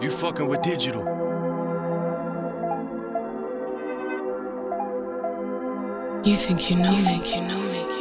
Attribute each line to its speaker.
Speaker 1: You fucking with digital.
Speaker 2: You think you know you me. Think you know me.